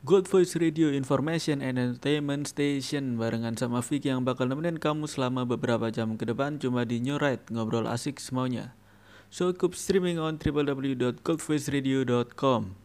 Good Voice Radio Information and Entertainment Station barengan sama Vicky yang bakal nemenin kamu selama beberapa jam ke depan cuma di New Ride ngobrol asik semaunya. So keep streaming on www.goldvoiceradio.com.